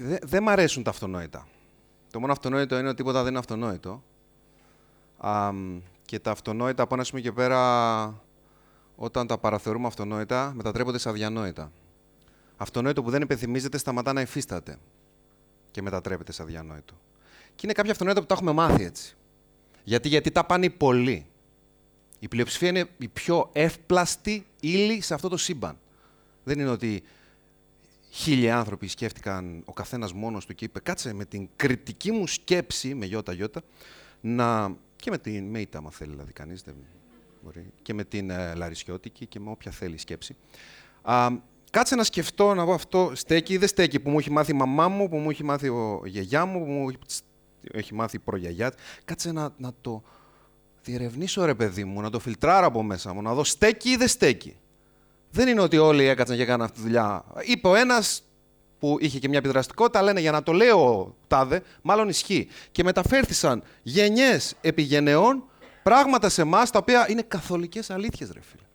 Δεν δε μ' αρέσουν τα αυτονόητα. Το μόνο αυτονόητο είναι ότι τίποτα δεν είναι αυτονόητο. Α, και τα αυτονόητα από ένα σημείο και πέρα, όταν τα παραθεωρούμε αυτονόητα, μετατρέπονται σε αδιανόητα. Αυτονόητο που δεν υπενθυμίζεται σταματά να υφίσταται και μετατρέπεται σε αδιανόητο. Και είναι κάποια αυτονόητα που τα έχουμε μάθει έτσι. Γιατί, γιατί τα πάνε πολλοί. Η πλειοψηφία είναι η πιο εύπλαστη ύλη σε αυτό το σύμπαν. Δεν είναι ότι χίλιοι άνθρωποι σκέφτηκαν ο καθένας μόνος του και είπε κάτσε με την κριτική μου σκέψη, με γιώτα γιώτα, να... και με την ΜΕΙΤΑ, άμα θέλει δηλαδή κανείς, δεν μπορεί, και με την ε, Λαρισιώτικη και με όποια θέλει σκέψη. Α, κάτσε να σκεφτώ να πω αυτό στέκει ή δεν στέκει που μου έχει μάθει η μαμά μου, που μου έχει μάθει ο γιαγιά μου, που μου έχει μάθει η προγιαγιά. Κάτσε να, να το διερευνήσω ρε παιδί μου, να το φιλτράρω από μέσα μου, να δω στέκει ή δεν στέκει. Δεν είναι ότι όλοι έκατσαν και έκαναν αυτή τη δουλειά. Είπε ο ένας που είχε και μια επιδραστικότητα, λένε για να το λέω τάδε, μάλλον ισχύει. Και μεταφέρθησαν γενιές επί γενεών πράγματα σε εμάς τα οποία είναι καθολικές αλήθειες, ρε φίλε.